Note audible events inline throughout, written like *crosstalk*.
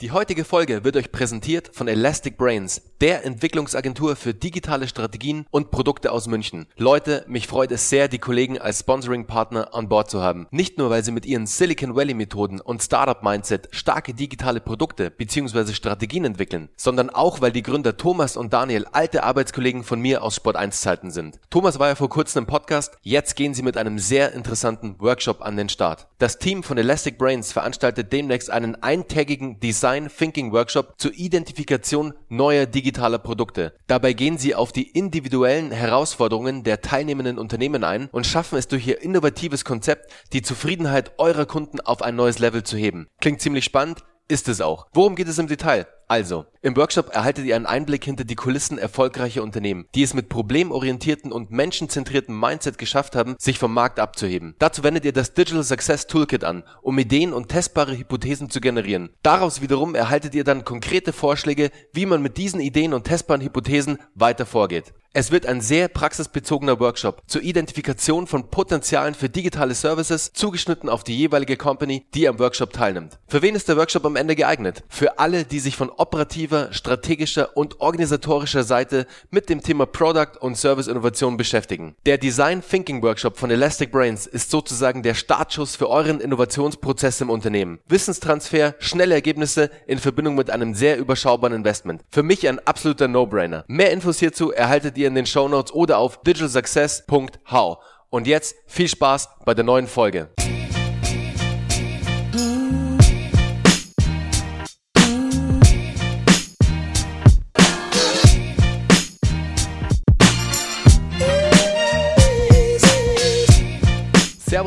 Die heutige Folge wird euch präsentiert von Elastic Brains, der Entwicklungsagentur für digitale Strategien und Produkte aus München. Leute, mich freut es sehr, die Kollegen als Sponsoring-Partner an Bord zu haben. Nicht nur, weil sie mit ihren Silicon Valley-Methoden und Startup-Mindset starke digitale Produkte bzw. Strategien entwickeln, sondern auch, weil die Gründer Thomas und Daniel alte Arbeitskollegen von mir aus Sport 1-Zeiten sind. Thomas war ja vor kurzem im Podcast, jetzt gehen sie mit einem sehr interessanten Workshop an den Start. Das Team von Elastic Brains veranstaltet demnächst einen eintägigen Design Design Thinking Workshop zur Identifikation neuer digitaler Produkte. Dabei gehen sie auf die individuellen Herausforderungen der teilnehmenden Unternehmen ein und schaffen es durch ihr innovatives Konzept, die Zufriedenheit eurer Kunden auf ein neues Level zu heben. Klingt ziemlich spannend, ist es auch. Worum geht es im Detail? Also, im Workshop erhaltet ihr einen Einblick hinter die Kulissen erfolgreicher Unternehmen, die es mit problemorientierten und menschenzentrierten Mindset geschafft haben, sich vom Markt abzuheben. Dazu wendet ihr das Digital Success Toolkit an, um Ideen und testbare Hypothesen zu generieren. Daraus wiederum erhaltet ihr dann konkrete Vorschläge, wie man mit diesen Ideen und testbaren Hypothesen weiter vorgeht. Es wird ein sehr praxisbezogener Workshop zur Identifikation von Potenzialen für digitale Services, zugeschnitten auf die jeweilige Company, die am Workshop teilnimmt. Für wen ist der Workshop am Ende geeignet? Für alle, die sich von operativer, strategischer und organisatorischer Seite mit dem Thema Product und Service Innovation beschäftigen. Der Design Thinking Workshop von Elastic Brains ist sozusagen der Startschuss für euren Innovationsprozess im Unternehmen. Wissenstransfer, schnelle Ergebnisse in Verbindung mit einem sehr überschaubaren Investment. Für mich ein absoluter No-Brainer. Mehr Infos hierzu erhaltet ihr in den Show Notes oder auf digitalsuccess.how. Und jetzt viel Spaß bei der neuen Folge.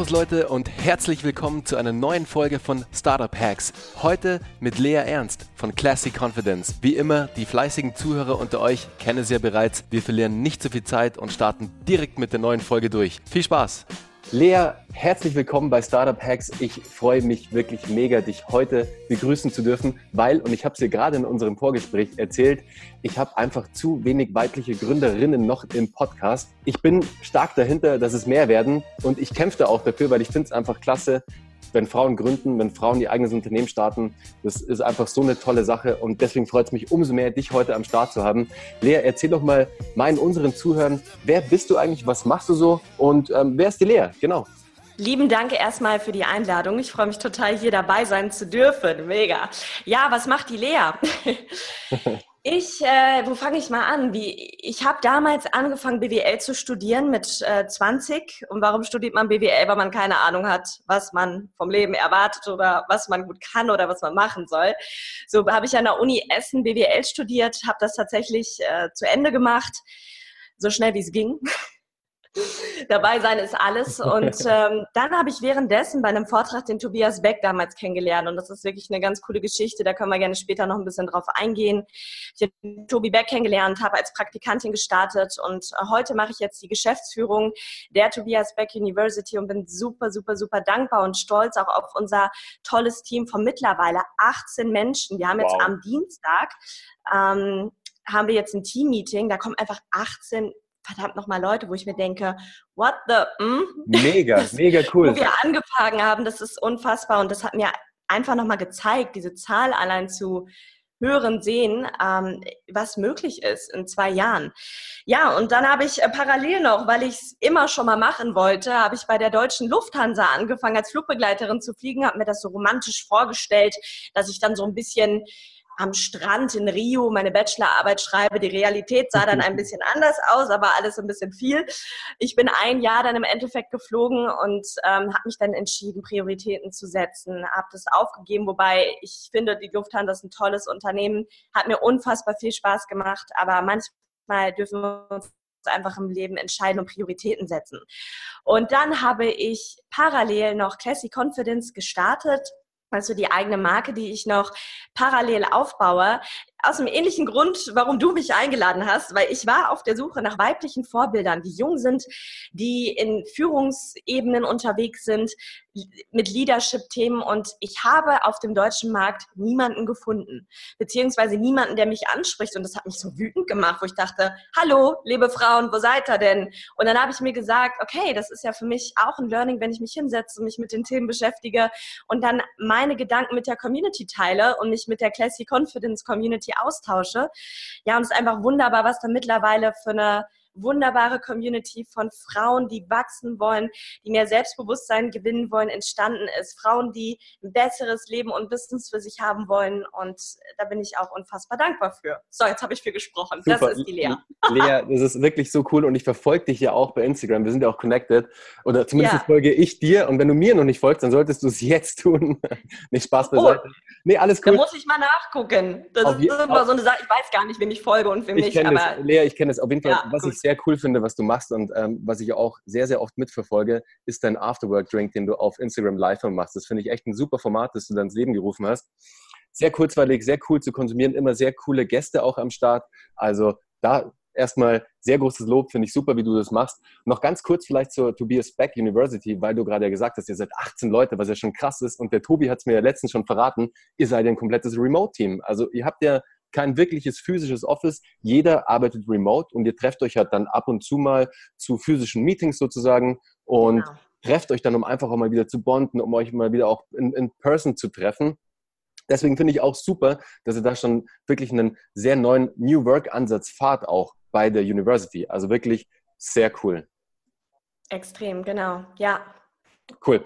Servus Leute und herzlich willkommen zu einer neuen Folge von Startup Hacks. Heute mit Lea Ernst von Classic Confidence. Wie immer, die fleißigen Zuhörer unter euch kennen sie ja bereits. Wir verlieren nicht zu so viel Zeit und starten direkt mit der neuen Folge durch. Viel Spaß! Lea, herzlich willkommen bei Startup Hacks. Ich freue mich wirklich mega, dich heute begrüßen zu dürfen, weil, und ich habe es dir gerade in unserem Vorgespräch erzählt, ich habe einfach zu wenig weibliche Gründerinnen noch im Podcast. Ich bin stark dahinter, dass es mehr werden und ich kämpfe auch dafür, weil ich finde es einfach klasse, wenn Frauen gründen, wenn Frauen ihr eigenes Unternehmen starten. Das ist einfach so eine tolle Sache und deswegen freut es mich umso mehr, dich heute am Start zu haben. Lea, erzähl doch mal meinen, unseren Zuhörern, wer bist du eigentlich, was machst du so und ähm, wer ist die Lea? Genau. Lieben Dank erstmal für die Einladung. Ich freue mich total, hier dabei sein zu dürfen. Mega. Ja, was macht die Lea? *laughs* Ich, äh, wo fange ich mal an? Wie, ich habe damals angefangen, BWL zu studieren mit äh, 20. Und warum studiert man BWL? Weil man keine Ahnung hat, was man vom Leben erwartet oder was man gut kann oder was man machen soll. So habe ich an der Uni Essen BWL studiert, habe das tatsächlich äh, zu Ende gemacht, so schnell wie es ging. *laughs* Dabei sein ist alles. *laughs* Und ähm, dann habe ich währenddessen bei einem Vortrag den Tobias Beck damals kennengelernt. Und das ist wirklich eine ganz coole Geschichte. Da können wir gerne später noch ein bisschen drauf eingehen. Ich habe Tobi Beck kennengelernt, habe als Praktikantin gestartet und heute mache ich jetzt die Geschäftsführung der Tobias Beck University und bin super, super, super dankbar und stolz auch auf unser tolles Team von mittlerweile 18 Menschen. Wir haben wow. jetzt am Dienstag ähm, haben wir jetzt ein Team-Meeting, da kommen einfach 18 verdammt nochmal Leute, wo ich mir denke, what the? Mm? Mega, das, mega cool. Wo wir angefangen haben, das ist unfassbar und das hat mir einfach nochmal gezeigt, diese Zahl allein zu hören, sehen, ähm, was möglich ist in zwei Jahren. Ja, und dann habe ich äh, parallel noch, weil ich es immer schon mal machen wollte, habe ich bei der deutschen Lufthansa angefangen, als Flugbegleiterin zu fliegen, habe mir das so romantisch vorgestellt, dass ich dann so ein bisschen am Strand in Rio meine Bachelorarbeit schreibe. Die Realität sah dann ein bisschen anders aus, aber alles ein bisschen viel. Ich bin ein Jahr dann im Endeffekt geflogen und ähm, habe mich dann entschieden, Prioritäten zu setzen, habe das aufgegeben, wobei ich finde, die Lufthansa ist ein tolles Unternehmen, hat mir unfassbar viel Spaß gemacht, aber manchmal dürfen wir uns einfach im Leben entscheiden und Prioritäten setzen. Und dann habe ich parallel noch Classic Confidence gestartet also die eigene Marke, die ich noch parallel aufbaue. Aus einem ähnlichen Grund, warum du mich eingeladen hast, weil ich war auf der Suche nach weiblichen Vorbildern, die jung sind, die in Führungsebenen unterwegs sind, mit Leadership-Themen und ich habe auf dem deutschen Markt niemanden gefunden, beziehungsweise niemanden, der mich anspricht und das hat mich so wütend gemacht, wo ich dachte, hallo, liebe Frauen, wo seid ihr denn? Und dann habe ich mir gesagt, okay, das ist ja für mich auch ein Learning, wenn ich mich hinsetze, mich mit den Themen beschäftige und dann meine Gedanken mit der Community teile und mich mit der Classy Confidence Community austausche. Ja, und es ist einfach wunderbar, was da mittlerweile für eine wunderbare Community von Frauen, die wachsen wollen, die mehr Selbstbewusstsein gewinnen wollen, entstanden ist. Frauen, die ein besseres Leben und Business für sich haben wollen. Und da bin ich auch unfassbar dankbar für. So, jetzt habe ich viel gesprochen. Super. Das ist die Lea. Lea, das ist wirklich so cool und ich verfolge dich ja auch bei Instagram. Wir sind ja auch connected. Oder zumindest ja. folge ich dir. Und wenn du mir noch nicht folgst, dann solltest du es jetzt tun. *laughs* nicht Spaß oh, beiseite. Oh. Nee, alles cool. Da muss ich mal nachgucken. Das auf ist immer so eine Sache. Ich weiß gar nicht, wem ich folge und wem nicht. Aber das. Lea, ich kenne es. Auf jeden Fall, ja, was gut. ich sehr cool finde, was du machst und ähm, was ich auch sehr, sehr oft mitverfolge, ist dein Afterwork-Drink, den du auf Instagram live machst. Das finde ich echt ein super Format, das du dann ins Leben gerufen hast. Sehr kurzweilig, sehr cool zu konsumieren, immer sehr coole Gäste auch am Start. Also da erstmal sehr großes Lob, finde ich super, wie du das machst. Noch ganz kurz vielleicht zur Tobias Beck University, weil du gerade ja gesagt hast, ihr seid 18 Leute, was ja schon krass ist. Und der Tobi hat es mir ja letztens schon verraten, ihr seid ein komplettes Remote-Team. Also ihr habt ja kein wirkliches physisches Office. Jeder arbeitet remote und ihr trefft euch halt dann ab und zu mal zu physischen Meetings sozusagen und genau. trefft euch dann, um einfach auch mal wieder zu bonden, um euch mal wieder auch in, in person zu treffen. Deswegen finde ich auch super, dass ihr da schon wirklich einen sehr neuen New Work-Ansatz fahrt, auch bei der University. Also wirklich sehr cool. Extrem, genau, ja. Cool.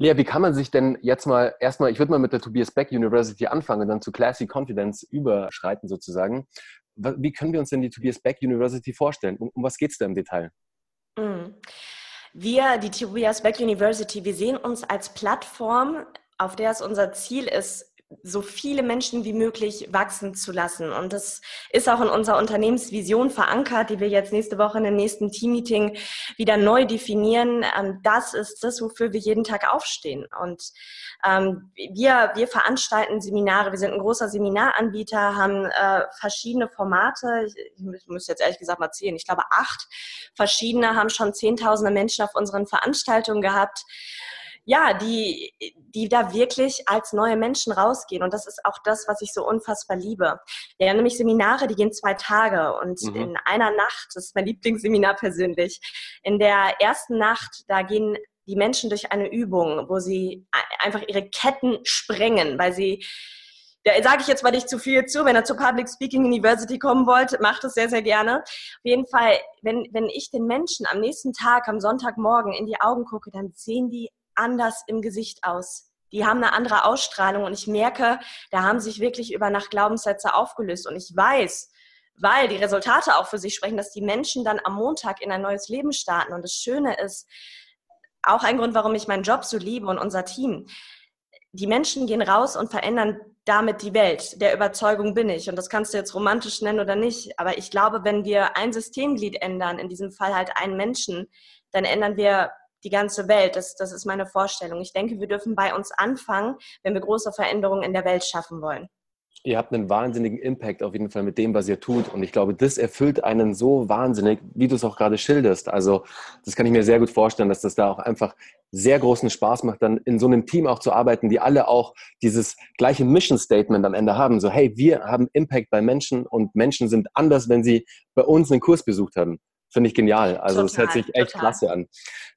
Lea, wie kann man sich denn jetzt mal erstmal, ich würde mal mit der Tobias Beck University anfangen und dann zu Classy Confidence überschreiten sozusagen. Wie können wir uns denn die Tobias Beck University vorstellen? Um, um was geht es da im Detail? Mhm. Wir, die Tobias Beck University, wir sehen uns als Plattform, auf der es unser Ziel ist, so viele Menschen wie möglich wachsen zu lassen. Und das ist auch in unserer Unternehmensvision verankert, die wir jetzt nächste Woche in dem nächsten Teammeeting wieder neu definieren. Ähm, das ist das, wofür wir jeden Tag aufstehen. Und ähm, wir, wir veranstalten Seminare. Wir sind ein großer Seminaranbieter, haben äh, verschiedene Formate. Ich, ich muss jetzt ehrlich gesagt mal zählen. Ich glaube, acht verschiedene haben schon zehntausende Menschen auf unseren Veranstaltungen gehabt ja, die, die da wirklich als neue Menschen rausgehen. Und das ist auch das, was ich so unfassbar liebe. Haben nämlich Seminare, die gehen zwei Tage und mhm. in einer Nacht, das ist mein Lieblingsseminar persönlich, in der ersten Nacht, da gehen die Menschen durch eine Übung, wo sie einfach ihre Ketten sprengen, weil sie da sage ich jetzt mal nicht zu viel zu. Wenn ihr zur Public Speaking University kommen wollt, macht es sehr, sehr gerne. Auf jeden Fall, wenn, wenn ich den Menschen am nächsten Tag, am Sonntagmorgen in die Augen gucke, dann sehen die anders im Gesicht aus. Die haben eine andere Ausstrahlung und ich merke, da haben sich wirklich über Nacht Glaubenssätze aufgelöst und ich weiß, weil die Resultate auch für sich sprechen, dass die Menschen dann am Montag in ein neues Leben starten. Und das Schöne ist, auch ein Grund, warum ich meinen Job so liebe und unser Team. Die Menschen gehen raus und verändern damit die Welt. Der Überzeugung bin ich. Und das kannst du jetzt romantisch nennen oder nicht. Aber ich glaube, wenn wir ein Systemglied ändern, in diesem Fall halt einen Menschen, dann ändern wir die ganze Welt. Das, das ist meine Vorstellung. Ich denke, wir dürfen bei uns anfangen, wenn wir große Veränderungen in der Welt schaffen wollen. Ihr habt einen wahnsinnigen Impact auf jeden Fall mit dem, was ihr tut. Und ich glaube, das erfüllt einen so wahnsinnig, wie du es auch gerade schilderst. Also, das kann ich mir sehr gut vorstellen, dass das da auch einfach sehr großen Spaß macht, dann in so einem Team auch zu arbeiten, die alle auch dieses gleiche Mission Statement am Ende haben. So, hey, wir haben Impact bei Menschen und Menschen sind anders, wenn sie bei uns einen Kurs besucht haben. Finde ich genial. Also es hört sich echt total. klasse an.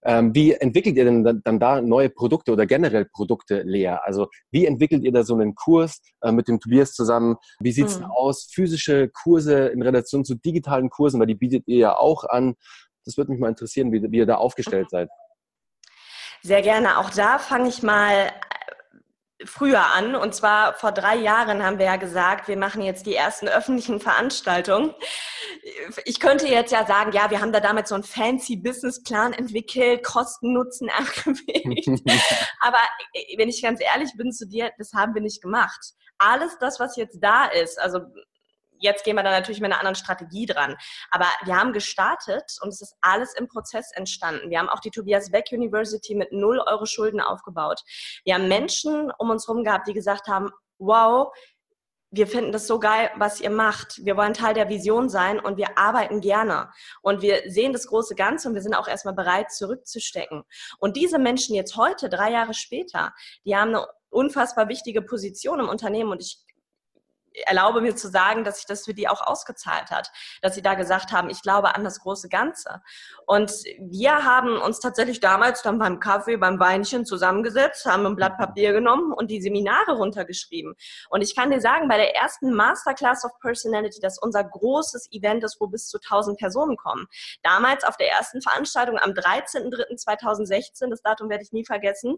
Ähm, wie entwickelt ihr denn dann, dann, da neue Produkte oder generell Produkte, Lea? Also wie entwickelt ihr da so einen Kurs äh, mit dem Tobias zusammen? Wie sieht es hm. aus? Physische Kurse in Relation zu digitalen Kursen, weil die bietet ihr ja auch an. Das würde mich mal interessieren, wie, wie ihr da aufgestellt mhm. seid. Sehr gerne. Auch da fange ich mal früher an. Und zwar vor drei Jahren haben wir ja gesagt, wir machen jetzt die ersten öffentlichen Veranstaltungen. Ich könnte jetzt ja sagen, ja, wir haben da damals so einen fancy Businessplan entwickelt, Kosten, Nutzen abgewegt. *laughs* Aber äh, wenn ich ganz ehrlich bin zu dir, das haben wir nicht gemacht. Alles das, was jetzt da ist, also jetzt gehen wir da natürlich mit einer anderen Strategie dran. Aber wir haben gestartet und es ist alles im Prozess entstanden. Wir haben auch die Tobias Beck University mit null Euro Schulden aufgebaut. Wir haben Menschen um uns herum gehabt, die gesagt haben, wow, wir finden das so geil, was ihr macht. Wir wollen Teil der Vision sein und wir arbeiten gerne. Und wir sehen das große Ganze und wir sind auch erstmal bereit, zurückzustecken. Und diese Menschen jetzt heute, drei Jahre später, die haben eine unfassbar wichtige Position im Unternehmen und ich erlaube mir zu sagen, dass sich das für die auch ausgezahlt hat, dass sie da gesagt haben, ich glaube an das große Ganze. Und wir haben uns tatsächlich damals dann beim Kaffee, beim Weinchen zusammengesetzt, haben ein Blatt Papier genommen und die Seminare runtergeschrieben. Und ich kann dir sagen, bei der ersten Masterclass of Personality, das unser großes Event ist, wo bis zu 1000 Personen kommen. Damals auf der ersten Veranstaltung am 13.03.2016, das Datum werde ich nie vergessen,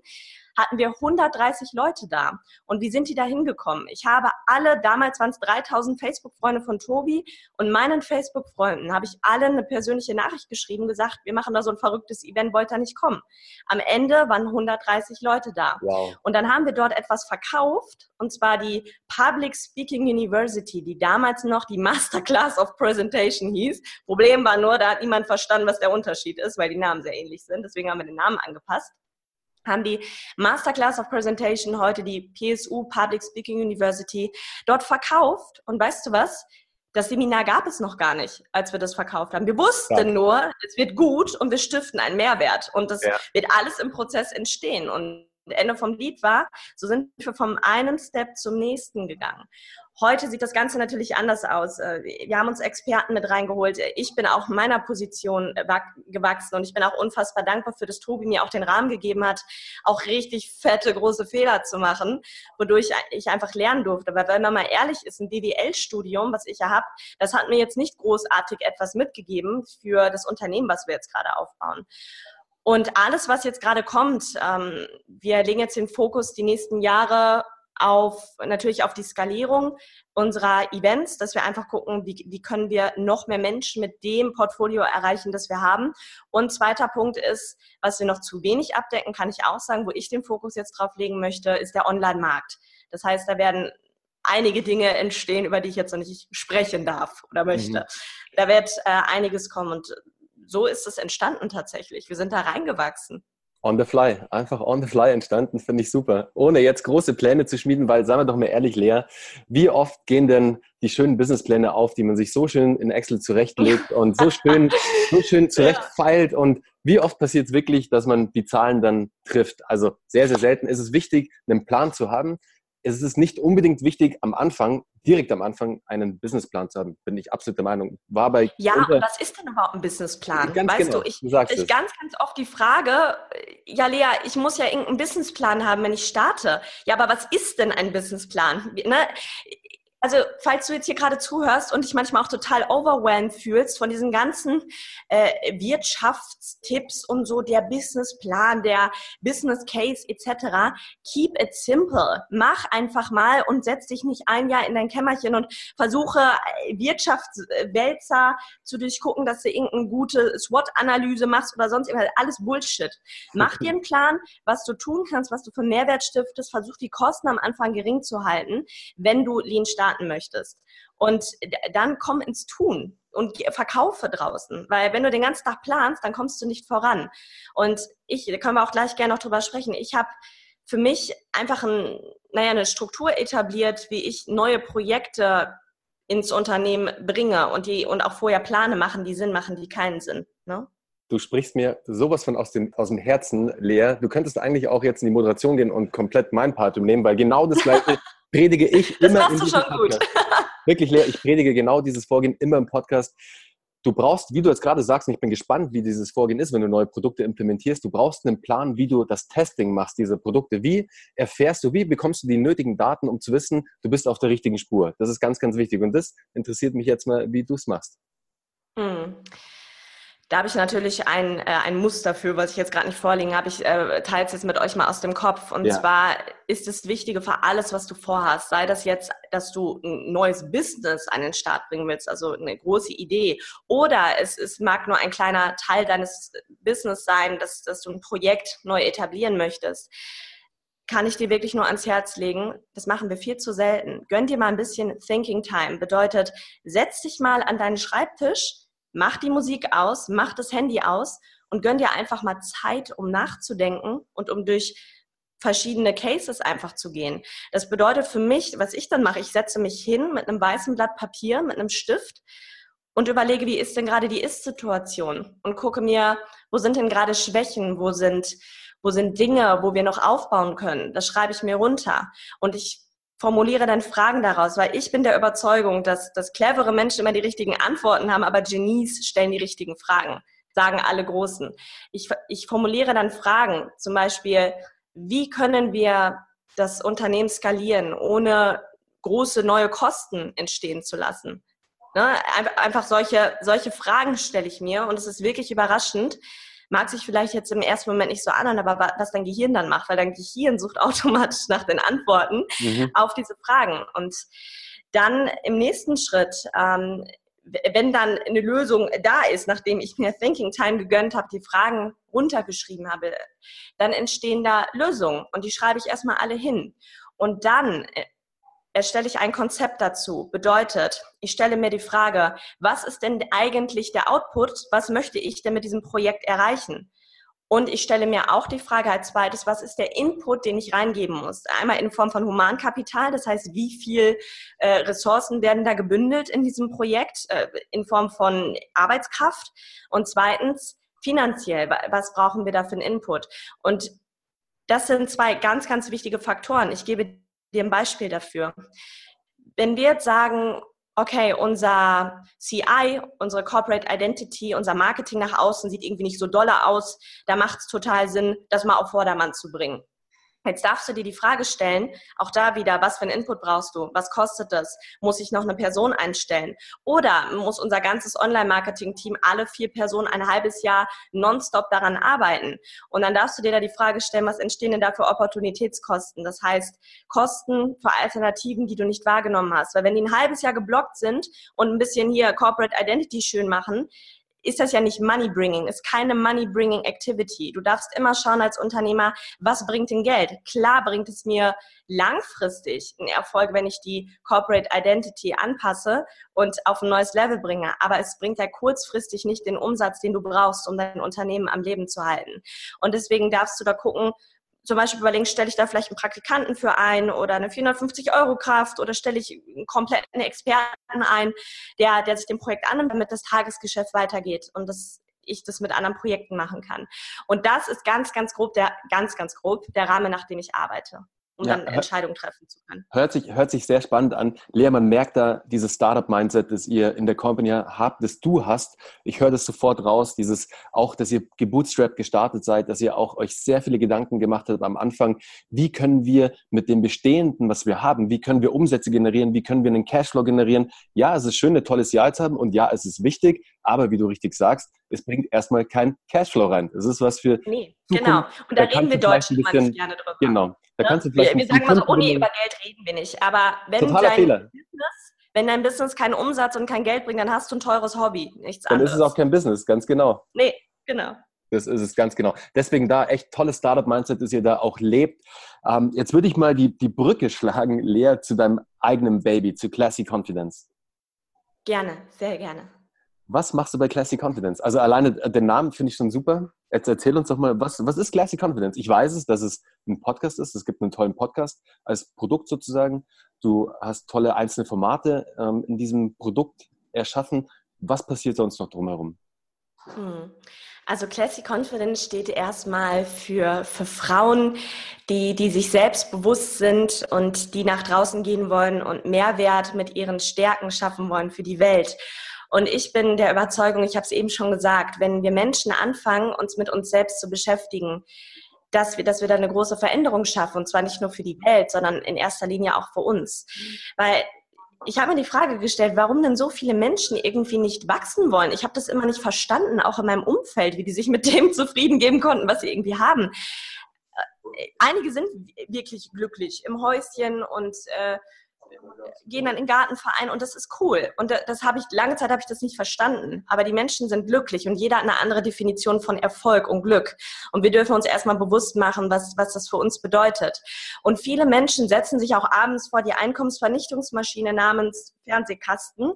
hatten wir 130 Leute da. Und wie sind die da hingekommen? Ich habe alle, damals waren es 3000 Facebook-Freunde von Tobi und meinen Facebook-Freunden habe ich alle eine persönliche Nachricht geschrieben, gesagt, wir machen da so ein verrücktes Event, wollt ihr nicht kommen? Am Ende waren 130 Leute da. Wow. Und dann haben wir dort etwas verkauft, und zwar die Public Speaking University, die damals noch die Masterclass of Presentation hieß. Problem war nur, da hat niemand verstanden, was der Unterschied ist, weil die Namen sehr ähnlich sind. Deswegen haben wir den Namen angepasst haben die Masterclass of Presentation, heute die PSU Public Speaking University, dort verkauft. Und weißt du was? Das Seminar gab es noch gar nicht, als wir das verkauft haben. Wir wussten ja. nur, es wird gut und wir stiften einen Mehrwert. Und das ja. wird alles im Prozess entstehen. Und Ende vom Lied war, so sind wir vom einen Step zum nächsten gegangen. Heute sieht das Ganze natürlich anders aus. Äh, wir haben uns Experten mit reingeholt. Ich bin auch meiner Position äh, gewachsen und ich bin auch unfassbar dankbar für, dass Tobi mir auch den Rahmen gegeben hat, auch richtig fette, große Fehler zu machen, wodurch ich einfach lernen durfte. Weil wenn man mal ehrlich ist, ein BWL-Studium, was ich ja habe, das hat mir jetzt nicht großartig etwas mitgegeben für das Unternehmen, was wir jetzt gerade aufbauen. Und alles, was jetzt gerade kommt, ähm, wir legen jetzt den Fokus die nächsten Jahre auf natürlich auf die Skalierung unserer Events, dass wir einfach gucken, wie, wie können wir noch mehr Menschen mit dem Portfolio erreichen, das wir haben. Und zweiter Punkt ist, was wir noch zu wenig abdecken, kann ich auch sagen, wo ich den Fokus jetzt drauf legen möchte, ist der Online-Markt. Das heißt, da werden einige Dinge entstehen, über die ich jetzt noch nicht sprechen darf oder möchte. Mhm. Da wird äh, einiges kommen und so ist es entstanden tatsächlich. Wir sind da reingewachsen. On the fly, einfach on the fly entstanden, finde ich super. Ohne jetzt große Pläne zu schmieden, weil, sagen wir doch mal ehrlich, Lea, wie oft gehen denn die schönen Businesspläne auf, die man sich so schön in Excel zurechtlegt *laughs* und so schön, so schön zurechtfeilt und wie oft passiert es wirklich, dass man die Zahlen dann trifft? Also sehr, sehr selten ist es wichtig, einen Plan zu haben, es ist nicht unbedingt wichtig, am Anfang, direkt am Anfang, einen Businessplan zu haben, bin ich absolut der Meinung. War bei ja, unter... was ist denn überhaupt ein Businessplan? Ganz weißt genau, du, ich, du ich ganz, ganz oft die Frage, ja Lea, ich muss ja irgendeinen Businessplan haben, wenn ich starte. Ja, aber was ist denn ein Businessplan? Ne? Also falls du jetzt hier gerade zuhörst und dich manchmal auch total overwhelmed fühlst von diesen ganzen äh, Wirtschaftstipps und so, der Businessplan, der Business Case etc., keep it simple. Mach einfach mal und setz dich nicht ein Jahr in dein Kämmerchen und versuche äh, Wirtschaftswälzer zu durchgucken, dass du irgendeine gute SWOT-Analyse machst oder sonst irgendwas. Alles Bullshit. Mach dir einen Plan, was du tun kannst, was du für Mehrwert stiftest. Versuch die Kosten am Anfang gering zu halten, wenn du Lean starten starten möchtest. Und dann komm ins Tun und verkaufe draußen. Weil wenn du den ganzen Tag planst, dann kommst du nicht voran. Und ich, da können wir auch gleich gerne noch drüber sprechen, ich habe für mich einfach ein, naja, eine Struktur etabliert, wie ich neue Projekte ins Unternehmen bringe und die und auch vorher Plane machen, die Sinn machen, die keinen Sinn. Ne? Du sprichst mir sowas von aus dem, aus dem Herzen, Lea. Du könntest eigentlich auch jetzt in die Moderation gehen und komplett mein Part übernehmen, weil genau das gleiche *laughs* predige ich immer das in diesem Podcast. Gut. Wirklich, Lea, ich predige genau dieses Vorgehen immer im Podcast. Du brauchst, wie du jetzt gerade sagst, und ich bin gespannt, wie dieses Vorgehen ist, wenn du neue Produkte implementierst, du brauchst einen Plan, wie du das Testing machst, diese Produkte. Wie erfährst du, wie bekommst du die nötigen Daten, um zu wissen, du bist auf der richtigen Spur? Das ist ganz, ganz wichtig. Und das interessiert mich jetzt mal, wie du es machst. Hm. Da habe ich natürlich ein, äh, ein Muster für, was ich jetzt gerade nicht vorliegen habe. Ich äh, teile es jetzt mit euch mal aus dem Kopf. Und ja. zwar ist das Wichtige für alles, was du vorhast. Sei das jetzt, dass du ein neues Business an den Start bringen willst, also eine große Idee. Oder es, es mag nur ein kleiner Teil deines Business sein, dass, dass du ein Projekt neu etablieren möchtest kann ich dir wirklich nur ans Herz legen. Das machen wir viel zu selten. Gönn dir mal ein bisschen Thinking Time. Bedeutet, setz dich mal an deinen Schreibtisch, mach die Musik aus, mach das Handy aus und gönn dir einfach mal Zeit, um nachzudenken und um durch verschiedene Cases einfach zu gehen. Das bedeutet für mich, was ich dann mache, ich setze mich hin mit einem weißen Blatt Papier, mit einem Stift und überlege, wie ist denn gerade die Ist-Situation und gucke mir, wo sind denn gerade Schwächen, wo sind, wo sind Dinge, wo wir noch aufbauen können. Das schreibe ich mir runter und ich formuliere dann Fragen daraus, weil ich bin der Überzeugung, dass, dass clevere Menschen immer die richtigen Antworten haben, aber Genies stellen die richtigen Fragen, sagen alle Großen. Ich, ich formuliere dann Fragen, zum Beispiel, wie können wir das Unternehmen skalieren, ohne große neue Kosten entstehen zu lassen? Ne? Einfach solche, solche Fragen stelle ich mir und es ist wirklich überraschend. Mag sich vielleicht jetzt im ersten Moment nicht so anhören, aber was dein Gehirn dann macht, weil dein Gehirn sucht *laughs* automatisch nach den Antworten mhm. auf diese Fragen. Und dann im nächsten Schritt, ähm, wenn dann eine Lösung da ist, nachdem ich mir Thinking Time gegönnt habe, die Fragen runtergeschrieben habe, dann entstehen da Lösungen und die schreibe ich erstmal alle hin. Und dann äh, erstelle ich ein Konzept dazu. Bedeutet, ich stelle mir die Frage, was ist denn eigentlich der Output? Was möchte ich denn mit diesem Projekt erreichen? Und ich stelle mir auch die Frage als zweites, was ist der Input, den ich reingeben muss? Einmal in Form von Humankapital, das heißt, wie viel äh, Ressourcen werden da gebündelt in diesem Projekt äh, in Form von Arbeitskraft? Und zweitens, finanziell, was brauchen wir da für einen Input? Und das sind zwei ganz, ganz wichtige Faktoren. Ich gebe dir ein Beispiel dafür. Wenn wir jetzt sagen, okay, unser CI, unsere Corporate Identity, unser Marketing nach außen sieht irgendwie nicht so doller aus, da macht es total Sinn, das mal auf Vordermann zu bringen. Jetzt darfst du dir die Frage stellen, auch da wieder, was für einen Input brauchst du? Was kostet das? Muss ich noch eine Person einstellen? Oder muss unser ganzes Online-Marketing-Team alle vier Personen ein halbes Jahr nonstop daran arbeiten? Und dann darfst du dir da die Frage stellen, was entstehen denn da für Opportunitätskosten? Das heißt, Kosten für Alternativen, die du nicht wahrgenommen hast. Weil wenn die ein halbes Jahr geblockt sind und ein bisschen hier Corporate Identity schön machen, ist das ja nicht Money-Bringing, ist keine Money-Bringing-Activity. Du darfst immer schauen als Unternehmer, was bringt denn Geld? Klar bringt es mir langfristig einen Erfolg, wenn ich die Corporate Identity anpasse und auf ein neues Level bringe. Aber es bringt ja kurzfristig nicht den Umsatz, den du brauchst, um dein Unternehmen am Leben zu halten. Und deswegen darfst du da gucken, zum Beispiel überlegen, stelle ich da vielleicht einen Praktikanten für ein oder eine 450-Euro-Kraft oder stelle ich einen kompletten Experten ein, der, der sich dem Projekt annimmt, damit das Tagesgeschäft weitergeht und das, ich das mit anderen Projekten machen kann. Und das ist ganz, ganz grob der, ganz, ganz grob der Rahmen, nach dem ich arbeite um ja, dann Entscheidungen treffen zu können. Hört sich, hört sich sehr spannend an. Lea, man merkt da dieses Startup-Mindset, das ihr in der Company habt, das du hast. Ich höre das sofort raus, dieses auch, dass ihr gebootstrapped gestartet seid, dass ihr auch euch sehr viele Gedanken gemacht habt am Anfang. Wie können wir mit dem Bestehenden, was wir haben, wie können wir Umsätze generieren, wie können wir einen Cashflow generieren? Ja, es ist schön, ein tolles Jahr zu haben und ja, es ist wichtig, aber wie du richtig sagst, es bringt erstmal kein Cashflow rein. Es ist was für. Nee, Zukunft. genau. Und da, da reden wir Deutschen immer nicht gerne drüber. Genau. Da ne? kannst du vielleicht wir, wir sagen mal so, oh nee, über Geld reden wir nicht. Aber wenn dein, Fehler. Business, wenn dein Business keinen Umsatz und kein Geld bringt, dann hast du ein teures Hobby. Nichts dann anderes. Dann ist es auch kein Business, ganz genau. Nee, genau. Das ist es ganz genau. Deswegen da echt tolles Startup-Mindset, dass ihr da auch lebt. Ähm, jetzt würde ich mal die, die Brücke schlagen, Lea, zu deinem eigenen Baby, zu Classy Confidence. Gerne, sehr gerne. Was machst du bei Classy Confidence? Also alleine den Namen finde ich schon super. Jetzt erzähl uns doch mal, was, was ist Classy Confidence? Ich weiß es, dass es ein Podcast ist. Es gibt einen tollen Podcast als Produkt sozusagen. Du hast tolle einzelne Formate ähm, in diesem Produkt erschaffen. Was passiert sonst noch drumherum? Hm. Also Classy Confidence steht erstmal für, für Frauen, die, die sich selbstbewusst sind und die nach draußen gehen wollen und Mehrwert mit ihren Stärken schaffen wollen für die Welt. Und ich bin der Überzeugung, ich habe es eben schon gesagt, wenn wir Menschen anfangen, uns mit uns selbst zu beschäftigen, dass wir, dass wir da eine große Veränderung schaffen, und zwar nicht nur für die Welt, sondern in erster Linie auch für uns. Weil ich habe mir die Frage gestellt, warum denn so viele Menschen irgendwie nicht wachsen wollen. Ich habe das immer nicht verstanden, auch in meinem Umfeld, wie die sich mit *laughs* dem zufrieden geben konnten, was sie irgendwie haben. Äh, einige sind wirklich glücklich im Häuschen und äh, gehen dann in den Gartenverein und das ist cool. Und das habe ich, lange Zeit habe ich das nicht verstanden. Aber die Menschen sind glücklich und jeder hat eine andere Definition von Erfolg und Glück. Und wir dürfen uns erstmal bewusst machen, was, was das für uns bedeutet. Und viele Menschen setzen sich auch abends vor die Einkommensvernichtungsmaschine namens Fernsehkasten,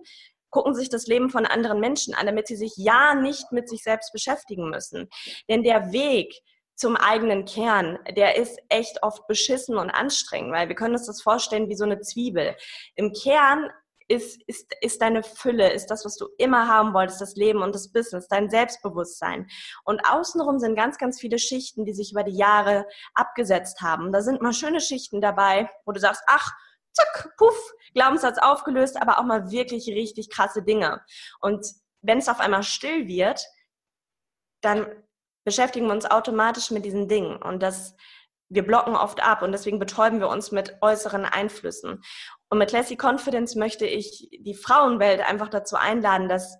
gucken sich das Leben von anderen Menschen an, damit sie sich ja nicht mit sich selbst beschäftigen müssen. Denn der Weg zum eigenen Kern, der ist echt oft beschissen und anstrengend, weil wir können uns das vorstellen wie so eine Zwiebel. Im Kern ist, ist, ist deine Fülle, ist das, was du immer haben wolltest, das Leben und das Business, dein Selbstbewusstsein. Und außenrum sind ganz, ganz viele Schichten, die sich über die Jahre abgesetzt haben. Da sind mal schöne Schichten dabei, wo du sagst, ach, zack, puff, Glaubenssatz aufgelöst, aber auch mal wirklich richtig krasse Dinge. Und wenn es auf einmal still wird, dann beschäftigen wir uns automatisch mit diesen Dingen. Und das wir blocken oft ab und deswegen betäuben wir uns mit äußeren Einflüssen. Und mit Classy Confidence möchte ich die Frauenwelt einfach dazu einladen, dass,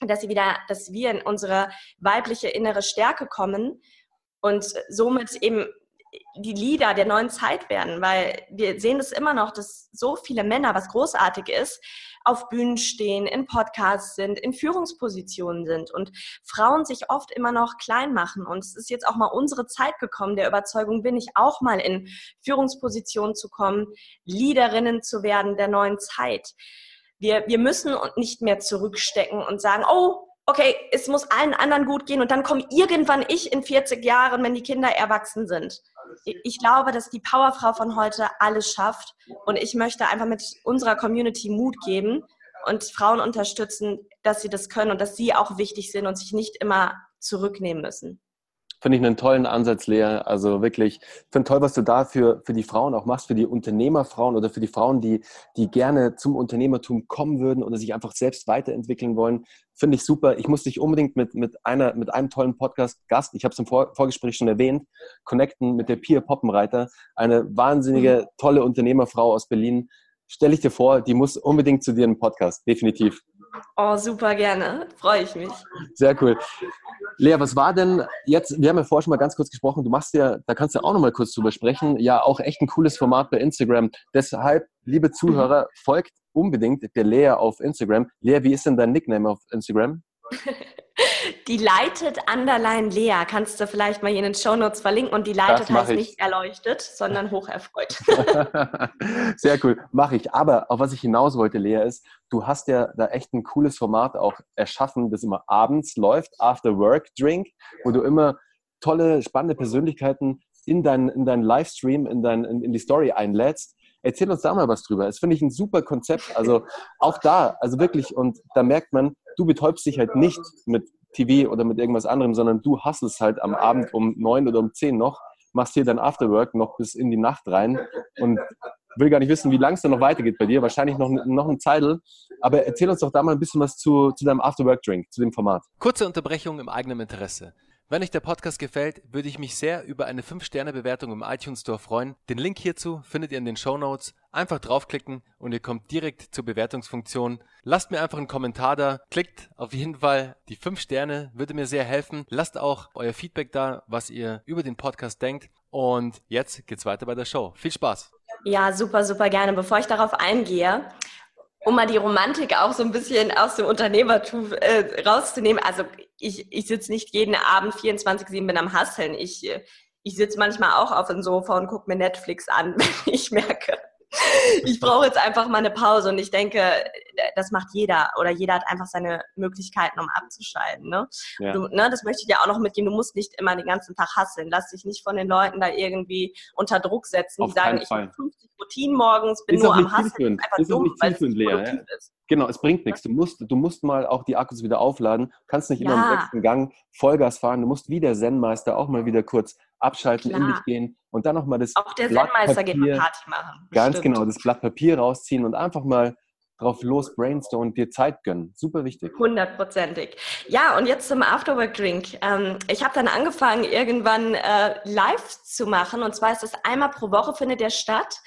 dass sie wieder, dass wir in unsere weibliche innere Stärke kommen und somit eben die Leader der neuen Zeit werden, weil wir sehen es immer noch, dass so viele Männer, was großartig ist, auf Bühnen stehen, in Podcasts sind, in Führungspositionen sind und Frauen sich oft immer noch klein machen. Und es ist jetzt auch mal unsere Zeit gekommen, der Überzeugung bin ich auch mal in Führungspositionen zu kommen, Leaderinnen zu werden der neuen Zeit. Wir, wir müssen nicht mehr zurückstecken und sagen, oh, okay, es muss allen anderen gut gehen und dann komme irgendwann ich in 40 Jahren, wenn die Kinder erwachsen sind ich glaube, dass die Powerfrau von heute alles schafft. Und ich möchte einfach mit unserer Community Mut geben und Frauen unterstützen, dass sie das können und dass sie auch wichtig sind und sich nicht immer zurücknehmen müssen. Finde ich einen tollen Ansatz, Lea. Also wirklich, finde toll, was du da für, für die Frauen auch machst, für die Unternehmerfrauen oder für die Frauen, die, die gerne zum Unternehmertum kommen würden oder sich einfach selbst weiterentwickeln wollen. Finde ich super. Ich muss dich unbedingt mit, mit, einer, mit einem tollen Podcast-Gast, ich habe es im Vor Vorgespräch schon erwähnt, connecten mit der Pia Poppenreiter, eine wahnsinnige, mhm. tolle Unternehmerfrau aus Berlin. Stell ich dir vor, die muss unbedingt zu dir im Podcast, definitiv. Oh, super gerne. Freue ich mich. Sehr cool. Lea, was war denn jetzt, wir haben ja vorher schon mal ganz kurz gesprochen, du machst ja, da kannst du auch noch mal kurz drüber sprechen, ja auch echt ein cooles Format bei Instagram. Deshalb, liebe Zuhörer, folgt unbedingt der Lea auf Instagram. Lea, wie ist denn dein Nickname auf Instagram? *laughs* Die leitet Underline Lea. Kannst du vielleicht mal hier in den Shownotes verlinken. Und die leitet heißt ich. nicht erleuchtet, sondern hocherfreut. *laughs* Sehr cool, mache ich. Aber auf was ich hinaus wollte, Lea, ist, du hast ja da echt ein cooles Format auch erschaffen, das immer abends läuft, After Work Drink, wo du immer tolle, spannende Persönlichkeiten in deinen in dein Livestream, in, dein, in, in die Story einlädst. Erzähl uns da mal was drüber. Das finde ich ein super Konzept. Also auch da, also wirklich, und da merkt man, du betäubst dich halt nicht mit TV oder mit irgendwas anderem, sondern du hasselst halt am Abend um neun oder um zehn noch, machst hier dein Afterwork noch bis in die Nacht rein und will gar nicht wissen, wie lang es dann noch weitergeht bei dir. Wahrscheinlich noch, noch ein Zeitl. Aber erzähl uns doch da mal ein bisschen was zu, zu deinem Afterwork-Drink, zu dem Format. Kurze Unterbrechung im eigenen Interesse. Wenn euch der Podcast gefällt, würde ich mich sehr über eine 5-Sterne-Bewertung im iTunes Store freuen. Den Link hierzu findet ihr in den Show Notes. Einfach draufklicken und ihr kommt direkt zur Bewertungsfunktion. Lasst mir einfach einen Kommentar da. Klickt auf jeden Fall die 5 Sterne, würde mir sehr helfen. Lasst auch euer Feedback da, was ihr über den Podcast denkt. Und jetzt geht's weiter bei der Show. Viel Spaß! Ja, super, super gerne. Bevor ich darauf eingehe, um mal die Romantik auch so ein bisschen aus dem Unternehmertum äh, rauszunehmen. Also ich, ich sitze nicht jeden Abend 24-7 bin am Hasseln. Ich, ich sitze manchmal auch auf dem Sofa und gucke mir Netflix an, *laughs* wenn ich merke, *laughs* ich brauche jetzt einfach mal eine Pause und ich denke, das macht jeder oder jeder hat einfach seine Möglichkeiten, um abzuschalten. Ne? Ja. Du, ne, das möchte ich dir auch noch mitgeben. Du musst nicht immer den ganzen Tag hasseln. Lass dich nicht von den Leuten da irgendwie unter Druck setzen, Auf die sagen, ich habe 50 Routinen morgens, bin ist nur am Hasseln. Einfach ist dumm, weil es leer, ja? ist. Genau, es bringt nichts. Du musst, du musst mal auch die Akkus wieder aufladen. Du kannst nicht immer ja. im sechsten Gang Vollgas fahren. Du musst wie der Zen-Meister auch mal wieder kurz abschalten, Klar. in dich gehen und dann nochmal das Auch der Zen-Meister geht mal Party machen. Ganz genau, das Blatt Papier rausziehen und einfach mal drauf los brainstormen dir Zeit gönnen. Super wichtig. Hundertprozentig. Ja, und jetzt zum Afterwork-Drink. Ähm, ich habe dann angefangen, irgendwann äh, live zu machen. Und zwar ist das einmal pro Woche findet der statt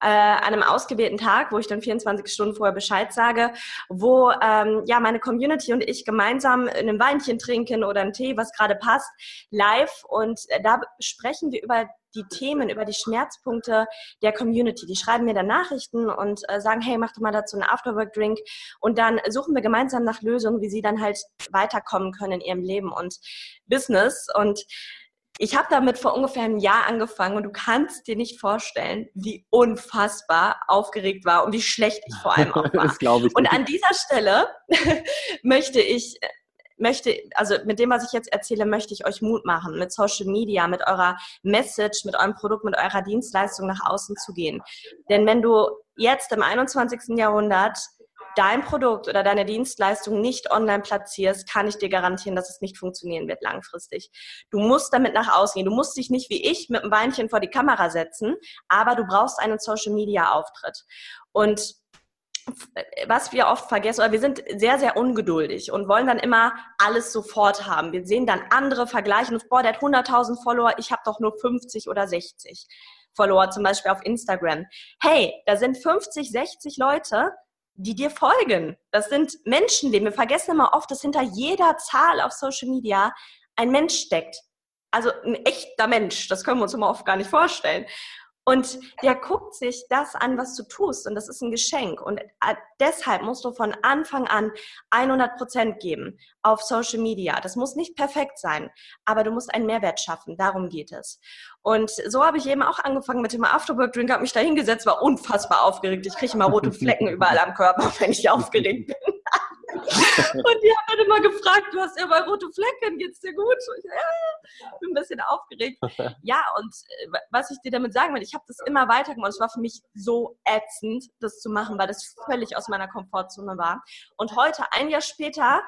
äh, an einem ausgewählten Tag, wo ich dann 24 Stunden vorher Bescheid sage, wo ähm, ja meine Community und ich gemeinsam ein Weinchen trinken oder einen Tee, was gerade passt, live. Und äh, da sprechen wir über die Themen, über die Schmerzpunkte der Community. Die schreiben mir dann Nachrichten und äh, sagen, hey, mach doch mal dazu einen Afterwork-Drink. Und dann suchen wir gemeinsam nach Lösungen, wie sie dann halt weiterkommen können in ihrem Leben und Business. Und ich habe damit vor ungefähr einem Jahr angefangen und du kannst dir nicht vorstellen, wie unfassbar aufgeregt war und wie schlecht ich vor allem auch *laughs* war. das glaube ich. Und an dieser Stelle *laughs* möchte ich möchte, also mit dem, was ich jetzt erzähle, möchte ich euch Mut machen, mit Social Media, mit eurer Message, mit eurem Produkt, mit eurer Dienstleistung nach außen zu gehen. Denn wenn du jetzt im 21. Jahrhundert dein Produkt oder deine Dienstleistung nicht online platzierst, kann ich dir garantieren, dass es nicht funktionieren wird langfristig. Du musst damit nach außen gehen. Du musst dich nicht wie ich mit einem Beinchen vor die Kamera setzen, aber du brauchst einen Social Media Auftritt. Und was wir oft vergessen, oder wir sind sehr, sehr ungeduldig und wollen dann immer alles sofort haben. Wir sehen dann andere, vergleichen uns, boah, der hat 100.000 Follower, ich habe doch nur 50 oder 60 Follower, zum Beispiel auf Instagram. Hey, da sind 50, 60 Leute, die dir folgen. Das sind Menschenleben. Wir vergessen immer oft, dass hinter jeder Zahl auf Social Media ein Mensch steckt. Also ein echter Mensch. Das können wir uns immer oft gar nicht vorstellen. Und der guckt sich das an, was du tust. Und das ist ein Geschenk. Und äh, deshalb musst du von Anfang an 100 Prozent geben auf Social Media. Das muss nicht perfekt sein, aber du musst einen Mehrwert schaffen. Darum geht es. Und so habe ich eben auch angefangen mit dem Afterwork-Drink, habe mich da hingesetzt, war unfassbar aufgeregt. Ich kriege immer rote Flecken überall am Körper, *laughs* wenn ich aufgeregt bin. Und die haben dann immer gefragt, du hast ja mal rote Flecken, geht's dir gut? Ich ja, bin ein bisschen aufgeregt. *laughs* Ja, und äh, was ich dir damit sagen will, ich habe das immer weitergemacht. Es war für mich so ätzend, das zu machen, weil das völlig aus meiner Komfortzone war. Und heute, ein Jahr später,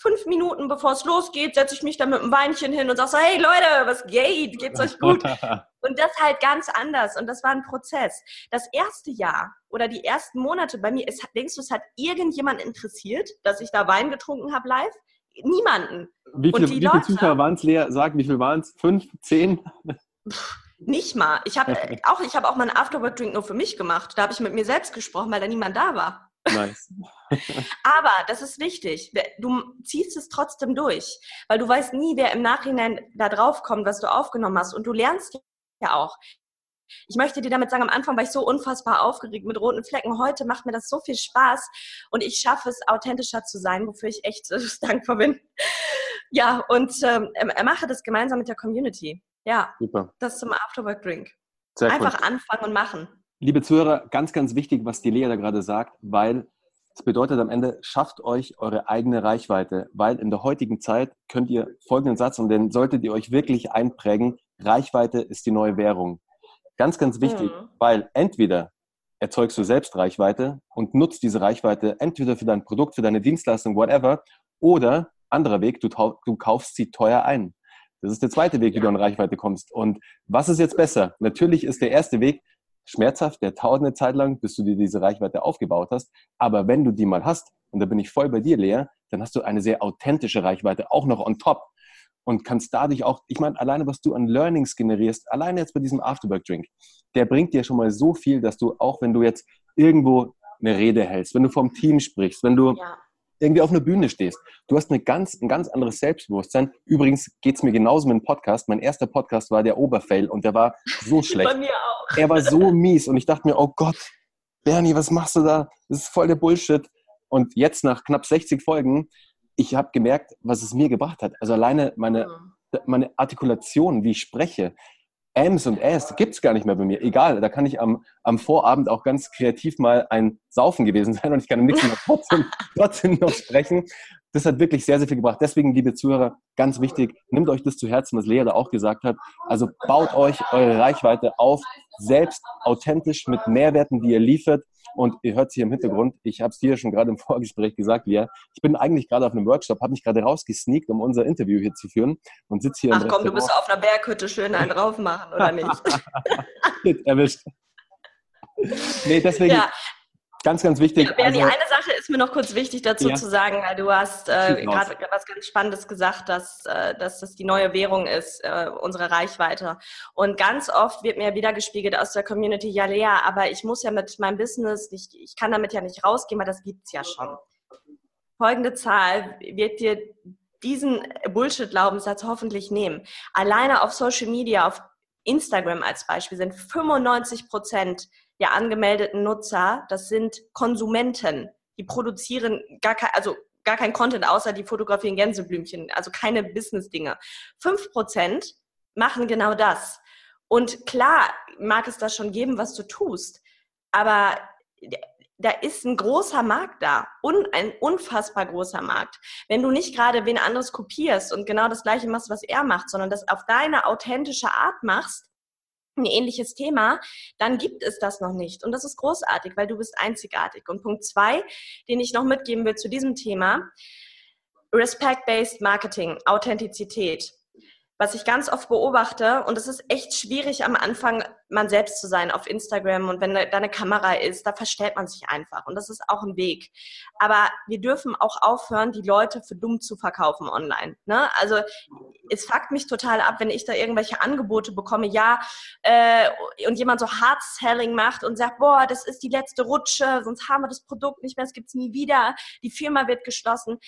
fünf Minuten bevor es losgeht, setze ich mich dann mit einem Weinchen hin und sage so, hey Leute, was geht? Geht's euch gut? *laughs* Und das halt ganz anders. Und das war ein Prozess. Das erste Jahr oder die ersten Monate bei mir, ist, denkst du, es hat irgendjemand interessiert, dass ich da Wein getrunken habe live? Niemanden. Wie viele, wie viele Zuschauer waren es, Lea? Sag, wie viel waren es? Fünf? Zehn? Nicht mal. Ich habe auch, hab auch meinen Afterwork-Drink nur für mich gemacht. Da habe ich mit mir selbst gesprochen, weil da niemand da war. Nice. *laughs* Aber das ist wichtig. Du ziehst es trotzdem durch, weil du weißt nie, wer im Nachhinein da drauf kommt, was du aufgenommen hast. Und du lernst ja auch. Ich möchte dir damit sagen, am Anfang war ich so unfassbar aufgeregt mit roten Flecken. Heute macht mir das so viel Spaß und ich schaffe es, authentischer zu sein, wofür ich echt *laughs* äh, dankbar bin. Ja, und ähm, mache das gemeinsam mit der Community. Ja, Super. das zum Afterwork Drink. Sehr Einfach cool. anfangen und machen. Liebe Zuhörer, ganz, ganz wichtig, was die Lea da gerade sagt, weil es bedeutet am Ende, schafft euch eure eigene Reichweite, weil in der heutigen Zeit könnt ihr folgenden Satz, und den solltet ihr euch wirklich einprägen, Reichweite ist die neue Währung. Ganz, ganz wichtig, mhm. weil entweder erzeugst du selbst Reichweite und nutzt diese Reichweite entweder für dein Produkt, für deine Dienstleistung, whatever, oder anderer Weg, du, du kaufst sie teuer ein. Das ist der zweite Weg, wie du an Reichweite kommst. Und was ist jetzt besser? Natürlich ist der erste Weg schmerzhaft, der dauert eine Zeit lang, bis du dir diese Reichweite aufgebaut hast. Aber wenn du die mal hast, und da bin ich voll bei dir, Lea, dann hast du eine sehr authentische Reichweite, auch noch on top. Und kannst dadurch auch, ich meine, alleine was du an Learnings generierst, alleine jetzt bei diesem Afterwork-Drink, der bringt dir schon mal so viel, dass du auch, wenn du jetzt irgendwo eine Rede hältst, wenn du vom Team sprichst, wenn du ja irgendwie auf einer Bühne stehst. Du hast eine ganz, ein ganz anderes Selbstbewusstsein. Übrigens geht es mir genauso mit dem Podcast. Mein erster Podcast war der Oberfail und der war so *laughs* schlecht. Bei mir auch. Er war so mies und ich dachte mir, oh Gott, Bernie, was machst du da? Das ist voll der Bullshit. Und jetzt nach knapp 60 Folgen, ich habe gemerkt, was es mir gebracht hat. Also alleine meine, mhm. meine Artikulation, wie ich spreche, Ms und S gibt es gar nicht mehr bei mir. Egal, da kann ich am, am Vorabend auch ganz kreativ mal ein Saufen gewesen *laughs* sein und ich kann nichts mehr trotzdem, *laughs* trotzdem noch sprechen. Das hat wirklich sehr, sehr viel gebracht. Deswegen, liebe Zuhörer, ganz wichtig, nehmt euch das zu Herzen, was Lea da auch gesagt hat. Also baut euch eure Reichweite auf, selbst authentisch mit Mehrwerten, die ihr liefert. Und ihr hört es hier im Hintergrund, ich habe es dir schon gerade im *laughs* Vorgespräch gesagt, Lia, ich bin eigentlich gerade auf einem Workshop, habe mich gerade rausgesneakt, um unser Interview hier zu führen und sitze hier Ach komm, du bist auf einer Berghütte schön einen drauf machen, oder nicht? *laughs* Erwischt. Nee, deswegen, ja. Ganz, ganz wichtig. Ja, Bernie, also, eine Sache ist mir noch kurz wichtig dazu ja. zu sagen, weil du hast äh, gerade was ganz Spannendes gesagt, dass, äh, dass das die neue Währung ist, äh, unsere Reichweite. Und ganz oft wird mir wieder gespiegelt aus der Community, ja Lea, aber ich muss ja mit meinem Business, ich, ich kann damit ja nicht rausgehen, weil das gibt's ja schon. Folgende Zahl wird dir diesen Bullshit-Glaubenssatz hoffentlich nehmen. Alleine auf Social Media, auf Instagram als Beispiel sind 95 Prozent der angemeldeten Nutzer, das sind Konsumenten. Die produzieren gar kein, also gar kein Content, außer die fotografieren Gänseblümchen, also keine Business-Dinge. Fünf Prozent machen genau das. Und klar mag es das schon geben, was du tust, aber da ist ein großer Markt da und ein unfassbar großer Markt. Wenn du nicht gerade wen anderes kopierst und genau das gleiche machst, was er macht, sondern das auf deine authentische Art machst, ein ähnliches Thema, dann gibt es das noch nicht. Und das ist großartig, weil du bist einzigartig. Und Punkt zwei, den ich noch mitgeben will zu diesem Thema, Respect-Based Marketing, Authentizität was ich ganz oft beobachte, und es ist echt schwierig am Anfang, man selbst zu sein auf Instagram und wenn da eine Kamera ist, da verstellt man sich einfach und das ist auch ein Weg. Aber wir dürfen auch aufhören, die Leute für dumm zu verkaufen online. Ne? Also es fuckt mich total ab, wenn ich da irgendwelche Angebote bekomme, ja, äh, und jemand so Hard-Selling macht und sagt, boah, das ist die letzte Rutsche, sonst haben wir das Produkt nicht mehr, es gibt's nie wieder, die Firma wird geschlossen